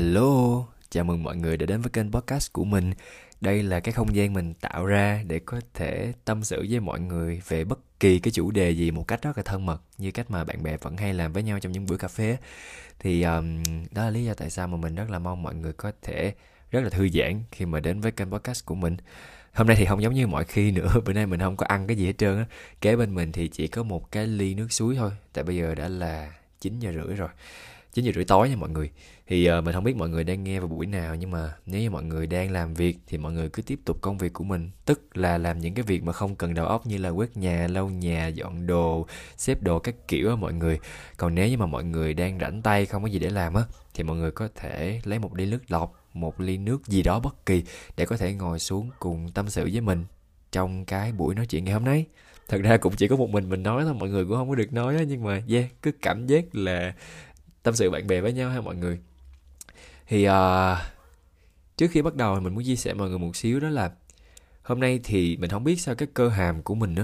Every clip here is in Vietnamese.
Hello, chào mừng mọi người đã đến với kênh podcast của mình. Đây là cái không gian mình tạo ra để có thể tâm sự với mọi người về bất kỳ cái chủ đề gì một cách rất là thân mật như cách mà bạn bè vẫn hay làm với nhau trong những bữa cà phê. Thì um, đó là lý do tại sao mà mình rất là mong mọi người có thể rất là thư giãn khi mà đến với kênh podcast của mình. Hôm nay thì không giống như mọi khi nữa, bữa nay mình không có ăn cái gì hết trơn á. Kế bên mình thì chỉ có một cái ly nước suối thôi, tại bây giờ đã là 9 giờ rưỡi rồi 9 giờ rưỡi tối nha mọi người. Thì uh, mình không biết mọi người đang nghe vào buổi nào nhưng mà nếu như mọi người đang làm việc thì mọi người cứ tiếp tục công việc của mình. Tức là làm những cái việc mà không cần đầu óc như là quét nhà lau nhà dọn đồ xếp đồ các kiểu á mọi người. Còn nếu như mà mọi người đang rảnh tay không có gì để làm á thì mọi người có thể lấy một ly nước lọc một ly nước gì đó bất kỳ để có thể ngồi xuống cùng tâm sự với mình trong cái buổi nói chuyện ngày hôm nay. Thật ra cũng chỉ có một mình mình nói thôi mọi người cũng không có được nói á nhưng mà yeah cứ cảm giác là tâm sự bạn bè với nhau ha mọi người. Thì uh, trước khi bắt đầu mình muốn chia sẻ mọi người một xíu đó là hôm nay thì mình không biết sao cái cơ hàm của mình đó,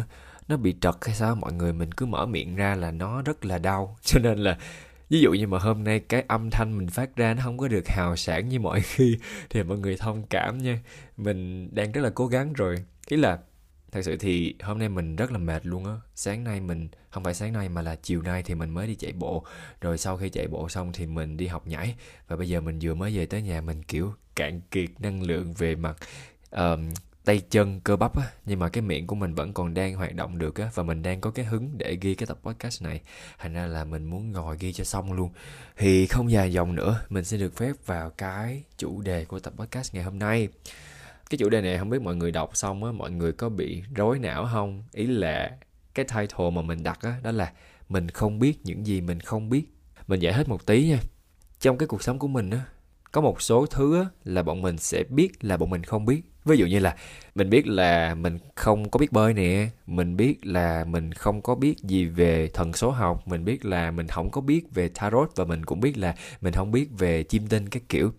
nó bị trật hay sao mọi người. Mình cứ mở miệng ra là nó rất là đau. Cho nên là ví dụ như mà hôm nay cái âm thanh mình phát ra nó không có được hào sản như mọi khi thì mọi người thông cảm nha. Mình đang rất là cố gắng rồi. Ý là thật sự thì hôm nay mình rất là mệt luôn á. Sáng nay mình không phải sáng nay mà là chiều nay thì mình mới đi chạy bộ. Rồi sau khi chạy bộ xong thì mình đi học nhảy. Và bây giờ mình vừa mới về tới nhà mình kiểu cạn kiệt năng lượng về mặt uh, tay chân cơ bắp á. Nhưng mà cái miệng của mình vẫn còn đang hoạt động được á. Và mình đang có cái hứng để ghi cái tập podcast này. Thành ra là mình muốn ngồi ghi cho xong luôn. Thì không dài dòng nữa mình sẽ được phép vào cái chủ đề của tập podcast ngày hôm nay cái chủ đề này không biết mọi người đọc xong á mọi người có bị rối não không? Ý là cái title mà mình đặt á đó, đó là mình không biết những gì mình không biết. Mình giải thích một tí nha. Trong cái cuộc sống của mình á có một số thứ á, là bọn mình sẽ biết là bọn mình không biết. Ví dụ như là mình biết là mình không có biết bơi nè mình biết là mình không có biết gì về thần số học mình biết là mình không có biết về tarot và mình cũng biết là mình không biết về chim tinh các kiểu.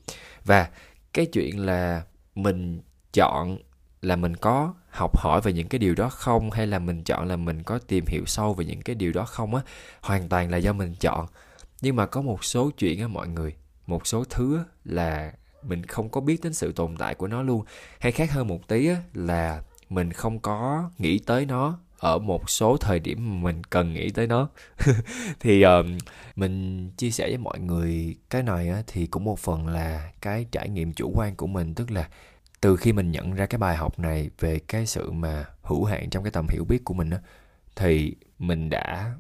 Và cái chuyện là mình chọn là mình có học hỏi về những cái điều đó không hay là mình chọn là mình có tìm hiểu sâu về những cái điều đó không á? Hoàn toàn là do mình chọn. Nhưng mà có một số chuyện á mọi người một số thứ á, là mình không có biết đến sự tồn tại của nó luôn. Hay khác hơn một tí á, là mình không có nghĩ tới nó ở một số thời điểm mà mình cần nghĩ tới nó. Thì um, mình chia sẻ với mọi người cái này á, thì cũng một phần là cái trải nghiệm chủ quan của mình tức là từ khi mình nhận ra cái bài học này về cái sự mà hữu hạn trong cái tầm hiểu biết của mình á thì mình đã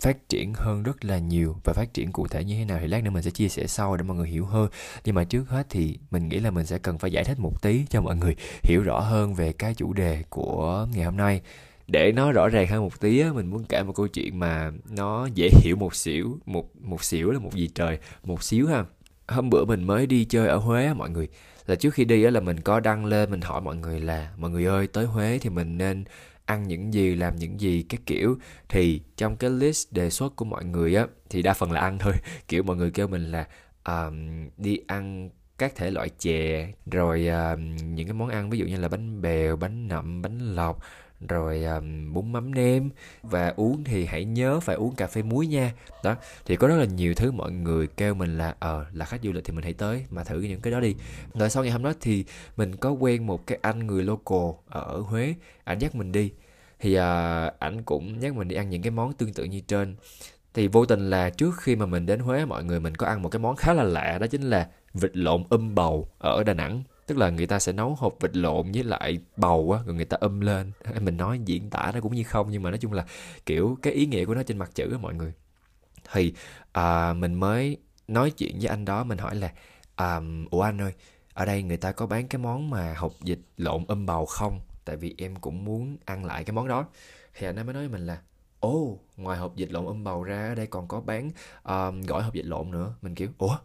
phát triển hơn rất là nhiều và phát triển cụ thể như thế nào thì lát nữa mình sẽ chia sẻ sau để mọi người hiểu hơn. Nhưng mà trước hết thì mình nghĩ là mình sẽ cần phải giải thích một tí cho mọi người hiểu rõ hơn về cái chủ đề của ngày hôm nay. Để nó rõ ràng hơn một tí á, mình muốn kể một câu chuyện mà nó dễ hiểu một xíu một một xíu là một gì trời một xíu ha. Hôm bữa mình mới đi chơi ở huế á mọi người là trước khi đi á là mình có đăng lên mình hỏi mọi người là mọi người ơi tới Huế thì mình nên ăn những gì làm những gì? Cái kiểu. Thì trong cái list đề xuất của mọi người á thì đa phần là ăn thôi. Kiểu mọi người kêu mình là um, đi ăn các thể loại chè rồi uh, những cái món ăn ví dụ như là bánh bèo bánh nậm bánh lọc rồi um, bún mắm nêm và uống thì hãy nhớ phải uống cà phê muối nha. Đó thì có rất là nhiều thứ mọi người kêu mình là ờ là khách du lịch thì mình hãy tới mà thử những cái đó đi. Rồi sau ngày hôm đó thì mình có quen một cái anh người local ở huế ảnh dắt mình đi. Thì uh, ảnh cũng nhắc mình đi ăn những cái món tương tự như trên. Thì vô tình là trước khi mà mình đến Huế mọi người mình có ăn một cái món khá là lạ đó chính là vịt lộn um bầu ở Đà Nẵng tức là người ta sẽ nấu hộp vịt lộn với lại bầu á rồi người ta âm lên. Mình nói diễn tả nó cũng như không nhưng mà nói chung là kiểu cái ý nghĩa của nó trên mặt chữ á mọi người. Thì à, mình mới nói chuyện với anh đó mình hỏi là à, ủa anh ơi ở đây người ta có bán cái món mà hộp vịt lộn âm bầu không? Tại vì em cũng muốn ăn lại cái món đó. Thì anh ấy mới nói với mình là ồ ngoài hộp vịt lộn âm bầu ra ở đây còn có bán um, gỏi hộp vịt lộn nữa. Mình kiểu ủa?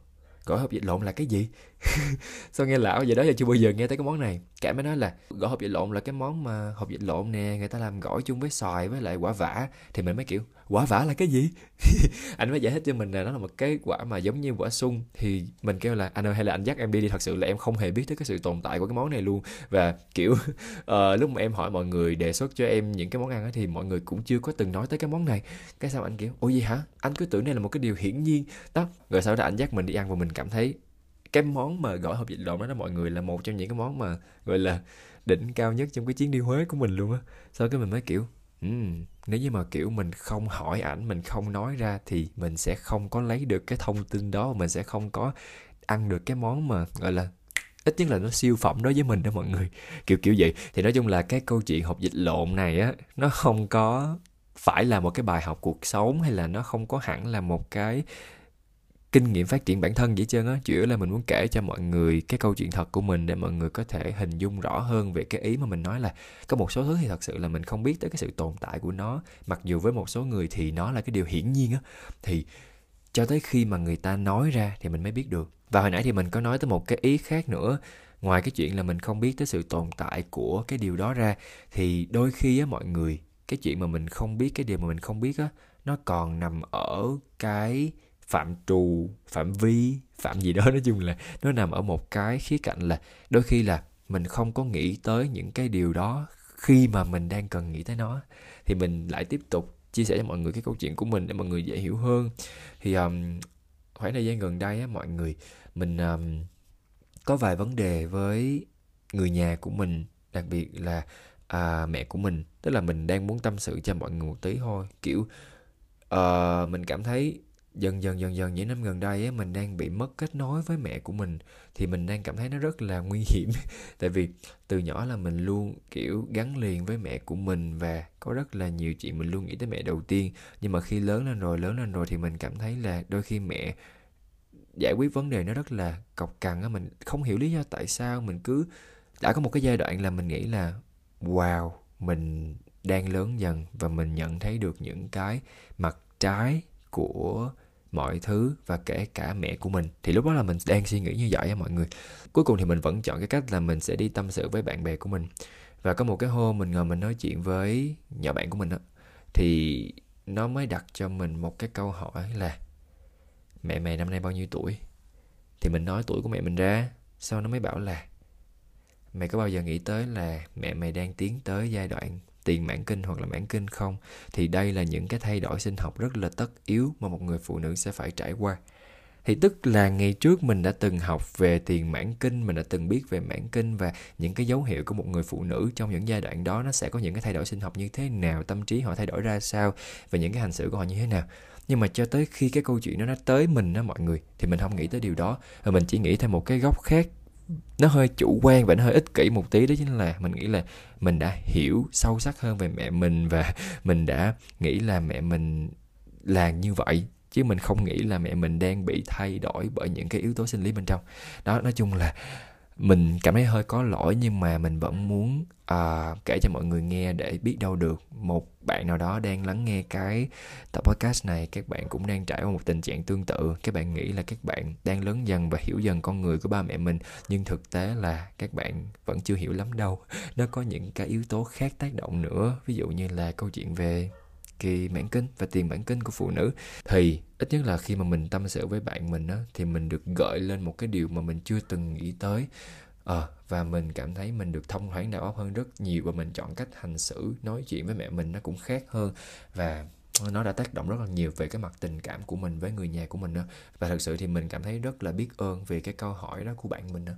Gỏi hộp vịt lộn là cái gì? Sao nghe lão vậy đó, giờ chưa bao giờ nghe tới cái món này. Cả mới nói là gỏi hộp vịt lộn là cái món mà hộp vịt lộn nè, người ta làm gỏi chung với xoài với lại quả vả. Thì mình mới kiểu quả vả là cái gì? Anh mới giải thích cho mình là nó là một cái quả mà giống như quả sung. Thì mình kêu là anh ơi hay là anh dắt em đi đi. Thật sự là em không hề biết tới cái sự tồn tại của cái món này luôn. Và kiểu uh, lúc mà em hỏi mọi người đề xuất cho em những cái món ăn ấy, thì mọi người cũng chưa có từng nói tới cái món này. Cái sao anh kiểu ôi gì hả? Anh cứ tưởng đây là một cái điều hiển nhiên. Đó rồi sau đó anh dắt mình đi ăn và mình cảm thấy cái món mà gỏi hộp vịt lộn đó, đó mọi người là một trong những cái món mà gọi là đỉnh cao nhất trong cái chuyến đi Huế của mình luôn á. Sau cái mình mới kiểu um, nếu như mà kiểu mình không hỏi ảnh mình không nói ra thì mình sẽ không có lấy được cái thông tin đó mình sẽ không có ăn được cái món mà gọi là ít nhất là nó siêu phẩm đối với mình đó mọi người. Kiểu kiểu vậy. Thì nói chung là cái câu chuyện học dịch lộn này á nó không có phải là một cái bài học cuộc sống hay là nó không có hẳn là một cái kinh nghiệm phát triển bản thân vậy trơn á? Chủ yếu là mình muốn kể cho mọi người cái câu chuyện thật của mình để mọi người có thể hình dung rõ hơn về cái ý mà mình nói là có một số thứ thì thật sự là mình không biết tới cái sự tồn tại của nó. Mặc dù với một số người thì nó là cái điều hiển nhiên á. Thì cho tới khi mà người ta nói ra thì mình mới biết được. Và hồi nãy thì mình có nói tới một cái ý khác nữa. Ngoài cái chuyện là mình không biết tới sự tồn tại của cái điều đó ra, thì đôi khi á mọi người, cái chuyện mà mình không biết, cái điều mà mình không biết á, nó còn nằm ở cái phạm trù phạm vi phạm gì đó. Nói chung là nó nằm ở một cái khía cạnh là đôi khi là mình không có nghĩ tới những cái điều đó khi mà mình đang cần nghĩ tới nó. Thì mình lại tiếp tục chia sẻ cho mọi người cái câu chuyện của mình để mọi người dễ hiểu hơn. Thì um, khoảng thời gian gần đây á mọi người mình um, có vài vấn đề với người nhà của mình đặc biệt là à, mẹ của mình. Tức là mình đang muốn tâm sự cho mọi người một tí thôi. Kiểu uh, mình cảm thấy dần dần dần dần những năm gần đây ấy, mình đang bị mất kết nối với mẹ của mình thì mình đang cảm thấy nó rất là nguy hiểm. Tại vì từ nhỏ là mình luôn kiểu gắn liền với mẹ của mình và có rất là nhiều chuyện mình luôn nghĩ tới mẹ đầu tiên. Nhưng mà khi lớn lên rồi lớn lên rồi thì mình cảm thấy là đôi khi mẹ giải quyết vấn đề nó rất là cọc cằn á. Mình không hiểu lý do tại sao mình cứ đã có một cái giai đoạn là mình nghĩ là wow mình đang lớn dần và mình nhận thấy được những cái mặt trái của mọi thứ và kể cả mẹ của mình. Thì lúc đó là mình đang suy nghĩ như vậy á mọi người. Cuối cùng thì mình vẫn chọn cái cách là mình sẽ đi tâm sự với bạn bè của mình. Và có một cái hôm mình ngồi mình nói chuyện với nhỏ bạn của mình á, thì nó mới đặt cho mình một cái câu hỏi là, mẹ mày năm nay bao nhiêu tuổi? Thì mình nói tuổi của mẹ mình ra, sau nó mới bảo là, mày có bao giờ nghĩ tới là mẹ mày đang tiến tới giai đoạn tiền mãn kinh hoặc là mãn kinh không, thì đây là những cái thay đổi sinh học rất là tất yếu mà một người phụ nữ sẽ phải trải qua. Thì tức là ngày trước mình đã từng học về tiền mãn kinh, mình đã từng biết về mãn kinh và những cái dấu hiệu của một người phụ nữ trong những giai đoạn đó nó sẽ có những cái thay đổi sinh học như thế nào, tâm trí họ thay đổi ra sao và những cái hành xử của họ như thế nào. Nhưng mà cho tới khi cái câu chuyện đó nó tới mình đó mọi người, thì mình không nghĩ tới điều đó và mình chỉ nghĩ theo một cái góc khác nó hơi chủ quan và nó hơi ích kỷ một tí, đó chính là mình nghĩ là mình đã hiểu sâu sắc hơn về mẹ mình và mình đã nghĩ là mẹ mình là như vậy, chứ mình không nghĩ là mẹ mình đang bị thay đổi bởi những cái yếu tố sinh lý bên trong. Đó, nói chung là mình cảm thấy hơi có lỗi nhưng mà mình vẫn muốn uh, kể cho mọi người nghe để biết đâu được một bạn nào đó đang lắng nghe cái tập podcast này các bạn cũng đang trải qua một tình trạng tương tự. Các bạn nghĩ là các bạn đang lớn dần và hiểu dần con người của ba mẹ mình nhưng thực tế là các bạn vẫn chưa hiểu lắm đâu. Nó có những cái yếu tố khác tác động nữa ví dụ như là câu chuyện về kỳ mãn kinh và tiền mãn kinh của phụ nữ. Thì ít nhất là khi mà mình tâm sự với bạn mình á thì mình được gợi lên một cái điều mà mình chưa từng nghĩ tới à, và mình cảm thấy mình được thông thoáng đầu óc hơn rất nhiều và mình chọn cách hành xử nói chuyện với mẹ mình nó cũng khác hơn. Và nó đã tác động rất là nhiều về cái mặt tình cảm của mình với người nhà của mình đó và thật sự thì mình cảm thấy rất là biết ơn vì cái câu hỏi đó của bạn mình đó.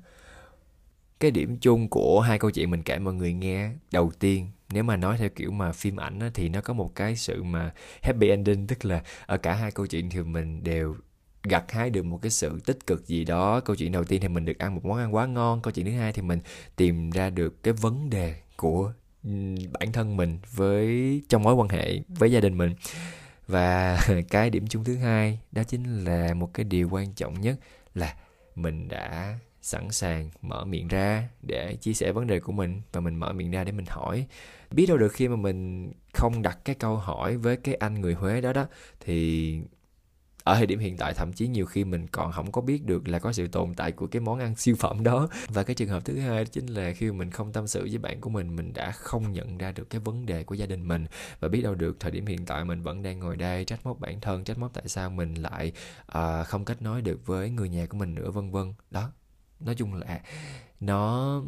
Cái điểm chung của hai câu chuyện mình kể mọi người nghe đầu tiên nếu mà nói theo kiểu mà phim ảnh á, thì nó có một cái sự mà happy ending tức là ở cả hai câu chuyện thì mình đều gặt hái được một cái sự tích cực gì đó. Câu chuyện đầu tiên thì mình được ăn một món ăn quá ngon. Câu chuyện thứ hai thì mình tìm ra được cái vấn đề của bản thân mình với, trong mối quan hệ với gia đình mình. Và cái điểm chung thứ hai đó chính là một cái điều quan trọng nhất là mình đã sẵn sàng mở miệng ra để chia sẻ vấn đề của mình và mình mở miệng ra để mình hỏi. Biết đâu được khi mà mình không đặt cái câu hỏi với cái anh người huế đó đó, thì ở thời điểm hiện tại thậm chí nhiều khi mình còn không có biết được là có sự tồn tại của cái món ăn siêu phẩm đó. Và cái trường hợp thứ hai chính là khi mình không tâm sự với bạn của mình mình đã không nhận ra được cái vấn đề của gia đình mình. Và biết đâu được thời điểm hiện tại mình vẫn đang ngồi đây trách móc bản thân trách móc tại sao mình lại uh, không kết nối được với người nhà của mình nữa vân vân. Đó nói chung là nó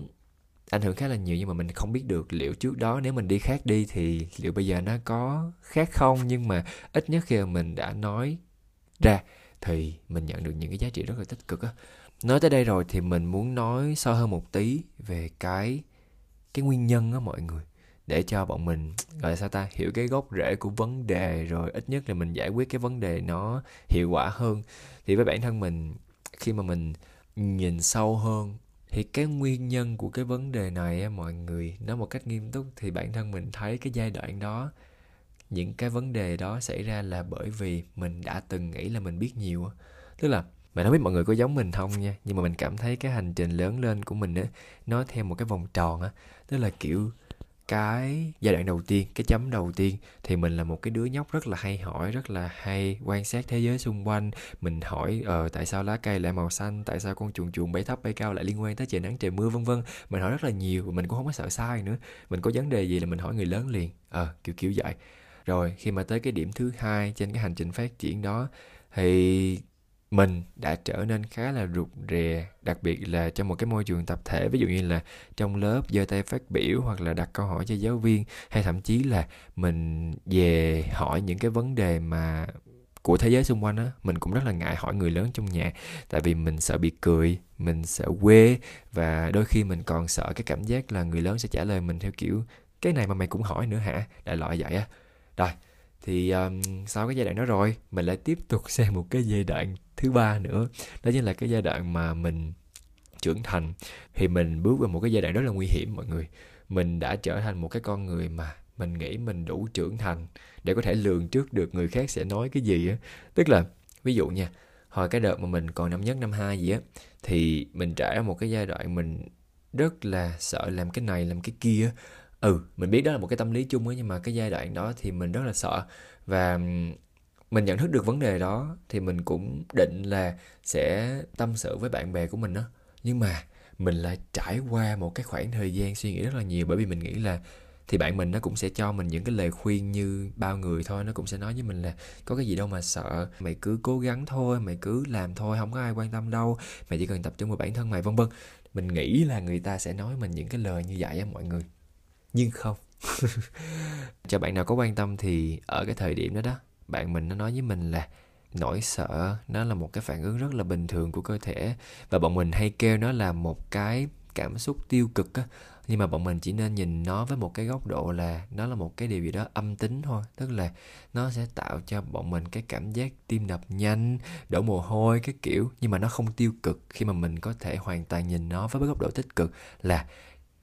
ảnh hưởng khá là nhiều nhưng mà mình không biết được liệu trước đó nếu mình đi khác đi thì liệu bây giờ nó có khác không? Nhưng mà ít nhất khi mà mình đã nói ra thì mình nhận được những cái giá trị rất là tích cực á. Nói tới đây rồi thì mình muốn nói sâu hơn một tí về cái cái nguyên nhân á mọi người, để cho bọn mình, gọi là sao ta, hiểu cái gốc rễ của vấn đề rồi ít nhất là mình giải quyết cái vấn đề nó hiệu quả hơn. Thì với bản thân mình, khi mà mình nhìn sâu hơn thì cái nguyên nhân của cái vấn đề này á mọi người, nói một cách nghiêm túc thì bản thân mình thấy cái giai đoạn đó những cái vấn đề đó xảy ra là bởi vì mình đã từng nghĩ là mình biết nhiều tức là mình không biết mọi người có giống mình không nha, nhưng mà mình cảm thấy cái hành trình lớn lên của mình á, nó theo một cái vòng tròn á. Tức là, kiểu, cái giai đoạn đầu tiên, cái chấm đầu tiên thì mình là một cái đứa nhóc rất là hay hỏi, rất là hay quan sát thế giới xung quanh. Mình hỏi ờ tại sao lá cây lại màu xanh, tại sao con chuồn chuồn bay thấp bay cao lại liên quan tới trời nắng, trời mưa, vân vân. Mình hỏi rất là nhiều mình cũng không có sợ sai nữa. Mình có vấn đề gì là mình hỏi người lớn liền ờ kiểu kiểu vậy rồi, khi mà tới cái điểm thứ hai trên cái hành trình phát triển đó, thì mình đã trở nên khá là rụt rè, đặc biệt là trong một cái môi trường tập thể. Ví dụ như là trong lớp giơ tay phát biểu hoặc là đặt câu hỏi cho giáo viên, hay thậm chí là mình về hỏi những cái vấn đề mà của thế giới xung quanh á, mình cũng rất là ngại hỏi người lớn trong nhà. Tại vì mình sợ bị cười, mình sợ quê, và đôi khi mình còn sợ cái cảm giác là người lớn sẽ trả lời mình theo kiểu, cái này mà mày cũng hỏi nữa hả? Đại loại vậy á rồi thì um, sau cái giai đoạn đó rồi mình lại tiếp tục sang một cái giai đoạn thứ ba nữa. Đó chính là cái giai đoạn mà mình trưởng thành. Thì mình bước vào một cái giai đoạn rất là nguy hiểm mọi người. Mình đã trở thành một cái con người mà mình nghĩ mình đủ trưởng thành để có thể lường trước được người khác sẽ nói cái gì á. Tức là ví dụ nha hồi cái đợt mà mình còn năm nhất năm hai gì á thì mình trải một cái giai đoạn mình rất là sợ làm cái này làm cái kia ừ mình biết đó là một cái tâm lý chung ấy nhưng mà cái giai đoạn đó thì mình rất là sợ. Và mình nhận thức được vấn đề đó thì mình cũng định là sẽ tâm sự với bạn bè của mình đó nhưng mà mình lại trải qua một cái khoảng thời gian suy nghĩ rất là nhiều, bởi vì mình nghĩ là thì bạn mình nó cũng sẽ cho mình những cái lời khuyên như bao người thôi, nó cũng sẽ nói với mình là có cái gì đâu mà sợ, mày cứ cố gắng thôi, mày cứ làm thôi không có ai quan tâm đâu, mày chỉ cần tập trung vào bản thân mày, vân vân. Mình nghĩ là người ta sẽ nói mình những cái lời như vậy á mọi người nhưng không. Cho bạn nào có quan tâm thì ở cái thời điểm đó đó, bạn mình nó nói với mình là nỗi sợ nó là một cái phản ứng rất là bình thường của cơ thể. Và bọn mình hay kêu nó là một cái cảm xúc tiêu cực á. Nhưng mà bọn mình chỉ nên nhìn nó với một cái góc độ là nó là một cái điều gì đó âm tính thôi. Tức là nó sẽ tạo cho bọn mình cái cảm giác tim đập nhanh, đổ mồ hôi cái kiểu. Nhưng mà nó không tiêu cực khi mà mình có thể hoàn toàn nhìn nó với cái góc độ tích cực là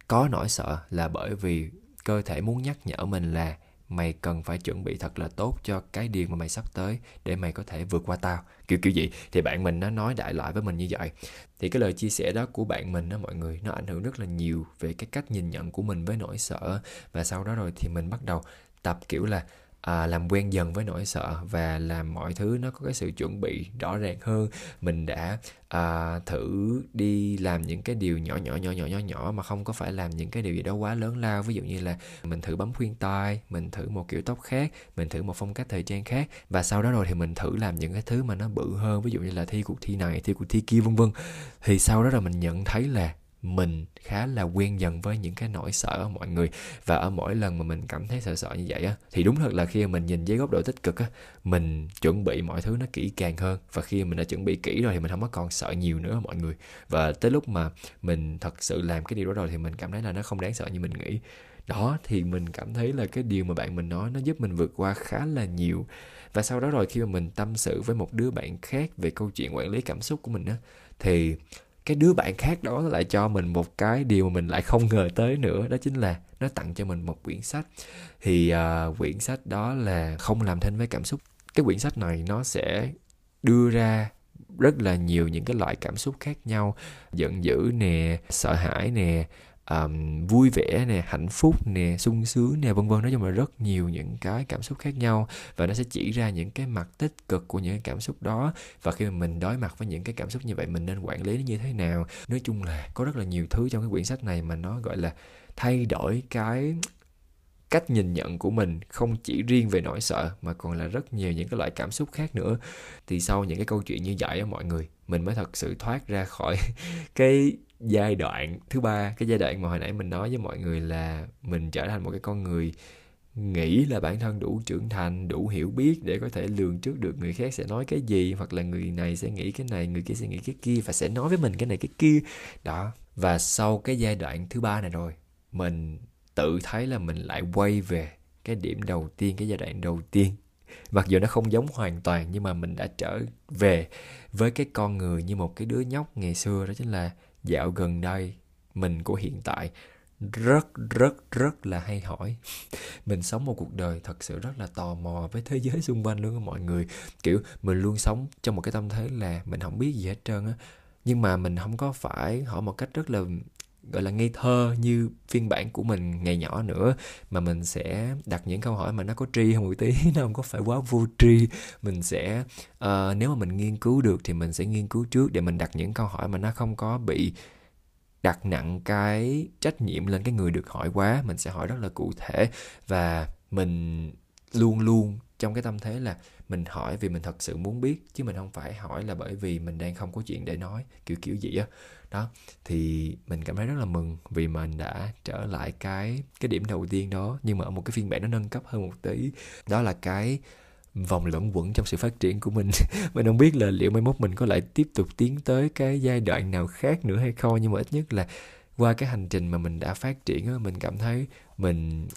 có nỗi sợ là bởi vì cơ thể muốn nhắc nhở mình là mày cần phải chuẩn bị thật là tốt cho cái điều mà mày sắp tới để mày có thể vượt qua tao. Kiểu kiểu gì? Thì bạn mình nó nói đại loại với mình như vậy. Thì cái lời chia sẻ đó của bạn mình đó mọi người, nó ảnh hưởng rất là nhiều về cái cách nhìn nhận của mình với nỗi sợ. Và sau đó rồi thì mình bắt đầu tập kiểu là à, làm quen dần với nỗi sợ và làm mọi thứ nó có cái sự chuẩn bị rõ ràng hơn. Mình đã à, thử đi làm những cái điều nhỏ nhỏ nhỏ nhỏ nhỏ nhỏ mà không có phải làm những cái điều gì đó quá lớn lao. Ví dụ như là mình thử bấm khuyên tai mình thử một kiểu tóc khác mình thử một phong cách thời trang khác. Và sau đó rồi thì mình thử làm những cái thứ mà nó bự hơn ví dụ như là thi cuộc thi này thi cuộc thi kia vân vân. Thì sau đó rồi mình nhận thấy là mình khá là quen dần với những cái nỗi sợ ở mọi người. Và ở mỗi lần mà mình cảm thấy sợ sợ như vậy á, thì đúng thật là khi mà mình nhìn với góc độ tích cực á, mình chuẩn bị mọi thứ nó kỹ càng hơn. Và khi mình đã chuẩn bị kỹ rồi thì mình không có còn sợ nhiều nữa mọi người. Và tới lúc mà mình thật sự làm cái điều đó rồi thì mình cảm thấy là nó không đáng sợ như mình nghĩ. Đó, thì mình cảm thấy là cái điều mà bạn mình nói nó giúp mình vượt qua khá là nhiều. Và sau đó rồi khi mà mình tâm sự với một đứa bạn khác về câu chuyện quản lý cảm xúc của mình á, thì cái đứa bạn khác đó lại cho mình một cái điều mà mình lại không ngờ tới nữa đó chính là nó tặng cho mình một quyển sách. Thì uh, quyển sách đó là không làm thêm với cảm xúc. Cái quyển sách này nó sẽ đưa ra rất là nhiều những cái loại cảm xúc khác nhau giận dữ nè sợ hãi nè um, vui vẻ nè hạnh phúc nè sung sướng nè vân vân. Nói chung là rất nhiều những cái cảm xúc khác nhau và nó sẽ chỉ ra những cái mặt tích cực của những cái cảm xúc đó. Và khi mà mình đối mặt với những cái cảm xúc như vậy mình nên quản lý nó như thế nào? Nói chung là có rất là nhiều thứ trong cái quyển sách này mà nó gọi là thay đổi cái cách nhìn nhận của mình không chỉ riêng về nỗi sợ mà còn là rất nhiều những cái loại cảm xúc khác nữa. Thì sau những cái câu chuyện như vậy á mọi người mình mới thật sự thoát ra khỏi cái giai đoạn thứ ba, cái giai đoạn mà hồi nãy mình nói với mọi người là mình trở thành một cái con người nghĩ là bản thân đủ trưởng thành, đủ hiểu biết để có thể lường trước được người khác sẽ nói cái gì, hoặc là người này sẽ nghĩ cái này, người kia sẽ nghĩ cái kia, và sẽ nói với mình cái này cái kia. Đó, và sau cái giai đoạn thứ ba này rồi, mình tự thấy là mình lại quay về cái điểm đầu tiên, cái giai đoạn đầu tiên. Mặc dù nó không giống hoàn toàn, nhưng mà mình đã trở về với cái con người như một cái đứa nhóc ngày xưa, đó chính là dạo gần đây, mình của hiện tại rất rất rất là hay hỏi. Mình sống một cuộc đời thật sự rất là tò mò với thế giới xung quanh luôn á mọi người. Kiểu, mình luôn sống trong một cái tâm thế là mình không biết gì hết trơn á. Nhưng mà mình không có phải hỏi một cách rất là gọi là ngây thơ như phiên bản của mình ngày nhỏ nữa mà mình sẽ đặt những câu hỏi mà nó có tri hơn một tí nó không có phải quá vô tri. Mình sẽ uh, nếu mà mình nghiên cứu được thì mình sẽ nghiên cứu trước để mình đặt những câu hỏi mà nó không có bị đặt nặng cái trách nhiệm lên cái người được hỏi quá. Mình sẽ hỏi rất là cụ thể và mình luôn luôn trong cái tâm thế là mình hỏi vì mình thật sự muốn biết, chứ mình không phải hỏi là bởi vì mình đang không có chuyện để nói, kiểu kiểu gì á. Đó, thì mình cảm thấy rất là mừng vì mình đã trở lại cái cái điểm đầu tiên đó, nhưng mà ở một cái phiên bản nó nâng cấp hơn một tí. Đó là cái vòng luẩn quẩn trong sự phát triển của mình. Mình không biết là liệu mai mốt mình có lại tiếp tục tiến tới cái giai đoạn nào khác nữa hay không, nhưng mà ít nhất là qua cái hành trình mà mình đã phát triển mình cảm thấy mình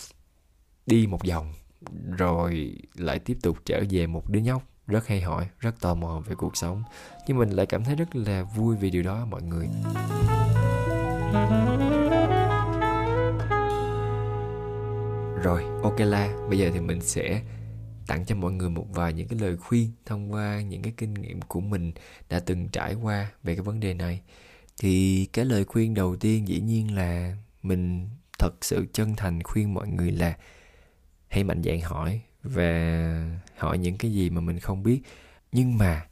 đi một vòng rồi lại tiếp tục trở về một đứa nhóc rất hay hỏi, rất tò mò về cuộc sống. Nhưng mình lại cảm thấy rất là vui vì điều đó, mọi người. Rồi, ok la. Bây giờ thì mình sẽ tặng cho mọi người một vài những cái lời khuyên thông qua những cái kinh nghiệm của mình đã từng trải qua về cái vấn đề này. Thì cái lời khuyên đầu tiên dĩ nhiên là mình thật sự chân thành khuyên mọi người là hãy mạnh dạn hỏi và hỏi những cái gì mà mình không biết. Nhưng mà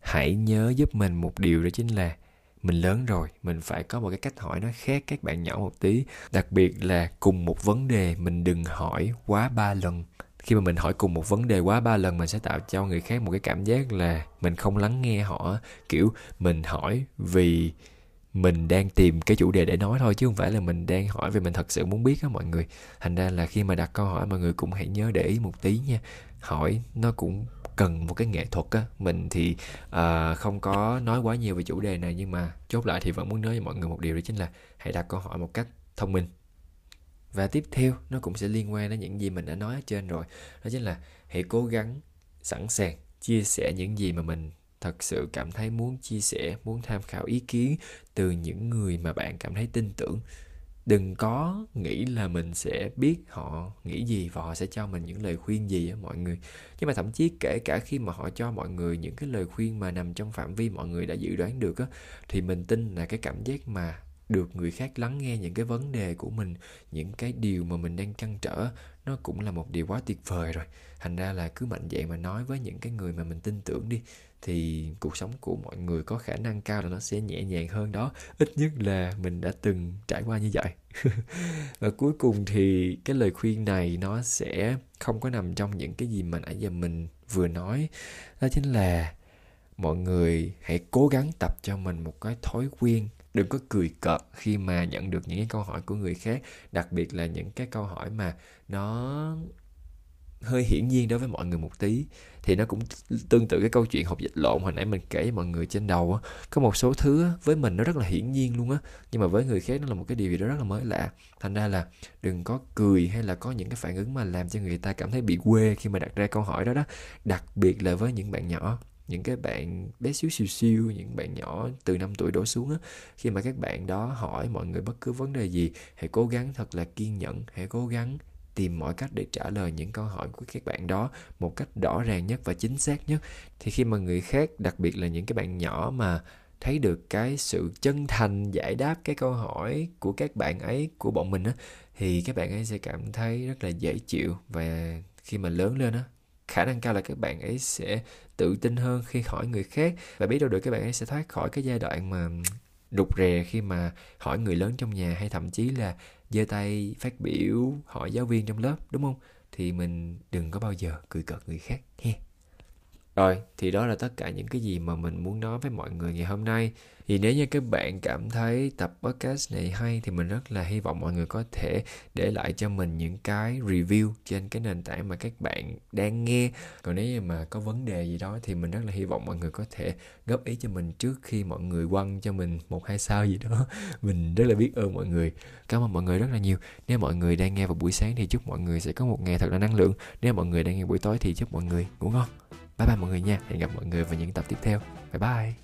hãy nhớ giúp mình một điều đó chính là mình lớn rồi, mình phải có một cái cách hỏi nó khác các bạn nhỏ một tí. Đặc biệt là cùng một vấn đề mình đừng hỏi quá ba lần. Khi mà mình hỏi cùng một vấn đề quá ba lần, mình sẽ tạo cho người khác một cái cảm giác là mình không lắng nghe họ. Kiểu, mình hỏi vì mình đang tìm cái chủ đề để nói thôi chứ không phải là mình đang hỏi vì mình thật sự muốn biết á mọi người. Thành ra là khi mà đặt câu hỏi mọi người cũng hãy nhớ để ý một tí nha. Hỏi nó cũng cần một cái nghệ thuật á. Mình thì uh, không có nói quá nhiều về chủ đề này nhưng mà chốt lại thì vẫn muốn nói với mọi người một điều đó chính là hãy đặt câu hỏi một cách thông minh. Và tiếp theo nó cũng sẽ liên quan đến những gì mình đã nói ở trên rồi. Đó chính là hãy cố gắng sẵn sàng chia sẻ những gì mà mình thật sự cảm thấy muốn chia sẻ, muốn tham khảo ý kiến từ những người mà bạn cảm thấy tin tưởng. Đừng có nghĩ là mình sẽ biết họ nghĩ gì và họ sẽ cho mình những lời khuyên gì á mọi người. Nhưng mà thậm chí kể cả khi mà họ cho mọi người những cái lời khuyên mà nằm trong phạm vi mọi người đã dự đoán được á, thì mình tin là cái cảm giác mà được người khác lắng nghe những cái vấn đề của mình, những cái điều mà mình đang trăn trở nó cũng là một điều quá tuyệt vời rồi. Thành ra là cứ mạnh dạn mà nói với những cái người mà mình tin tưởng đi thì cuộc sống của mọi người có khả năng cao là nó sẽ nhẹ nhàng hơn đó. Ít nhất là mình đã từng trải qua như vậy. Và cuối cùng thì cái lời khuyên này nó sẽ không có nằm trong những cái gì mà nãy giờ mình vừa nói. Đó chính là mọi người hãy cố gắng tập cho mình một cái thói quen. Đừng có cười cợt khi mà nhận được những cái câu hỏi của người khác, đặc biệt là những cái câu hỏi mà nó hơi hiển nhiên đối với mọi người một tí. Thì nó cũng tương tự cái câu chuyện học dịch lộn hồi nãy mình kể với mọi người trên đầu á. Có một số thứ á, với mình nó rất là hiển nhiên luôn á. Nhưng mà với người khác nó là một cái điều gì đó rất là mới lạ. Thành ra là đừng có cười hay là có những cái phản ứng mà làm cho người ta cảm thấy bị quê khi mà đặt ra câu hỏi đó đó. Đặc biệt là với những bạn nhỏ những cái bạn bé xíu xìu xiu những bạn nhỏ từ 5 tuổi đổ xuống á. Khi mà các bạn đó hỏi mọi người bất cứ vấn đề gì hãy cố gắng thật là kiên nhẫn hãy cố gắng tìm mọi cách để trả lời những câu hỏi của các bạn đó một cách rõ ràng nhất và chính xác nhất. Thì khi mà người khác, đặc biệt là những cái bạn nhỏ mà thấy được cái sự chân thành giải đáp cái câu hỏi của các bạn ấy, của bọn mình á, thì các bạn ấy sẽ cảm thấy rất là dễ chịu. Và khi mà lớn lên á, khả năng cao là các bạn ấy sẽ tự tin hơn khi hỏi người khác. Và biết đâu được các bạn ấy sẽ thoát khỏi cái giai đoạn mà rụt rè khi mà hỏi người lớn trong nhà, hay thậm chí là giơ tay phát biểu hỏi giáo viên trong lớp, đúng không? Thì mình đừng có bao giờ cười cợt người khác, he rồi, thì đó là tất cả những cái gì mà mình muốn nói với mọi người ngày hôm nay. Thì nếu như các bạn cảm thấy tập podcast này hay thì mình rất là hy vọng mọi người có thể để lại cho mình những cái review trên cái nền tảng mà các bạn đang nghe. Còn nếu như mà có vấn đề gì đó thì mình rất là hy vọng mọi người có thể góp ý cho mình trước khi mọi người quăng cho mình một hai sao gì đó. Mình rất là biết ơn mọi người. Cảm ơn mọi người rất là nhiều. Nếu mọi người đang nghe vào buổi sáng thì chúc mọi người sẽ có một ngày thật là năng lượng. Nếu mọi người đang nghe buổi tối thì chúc mọi người ngủ ngon bye bye mọi người nha. Hẹn gặp mọi người vào những tập tiếp theo. Bye bye.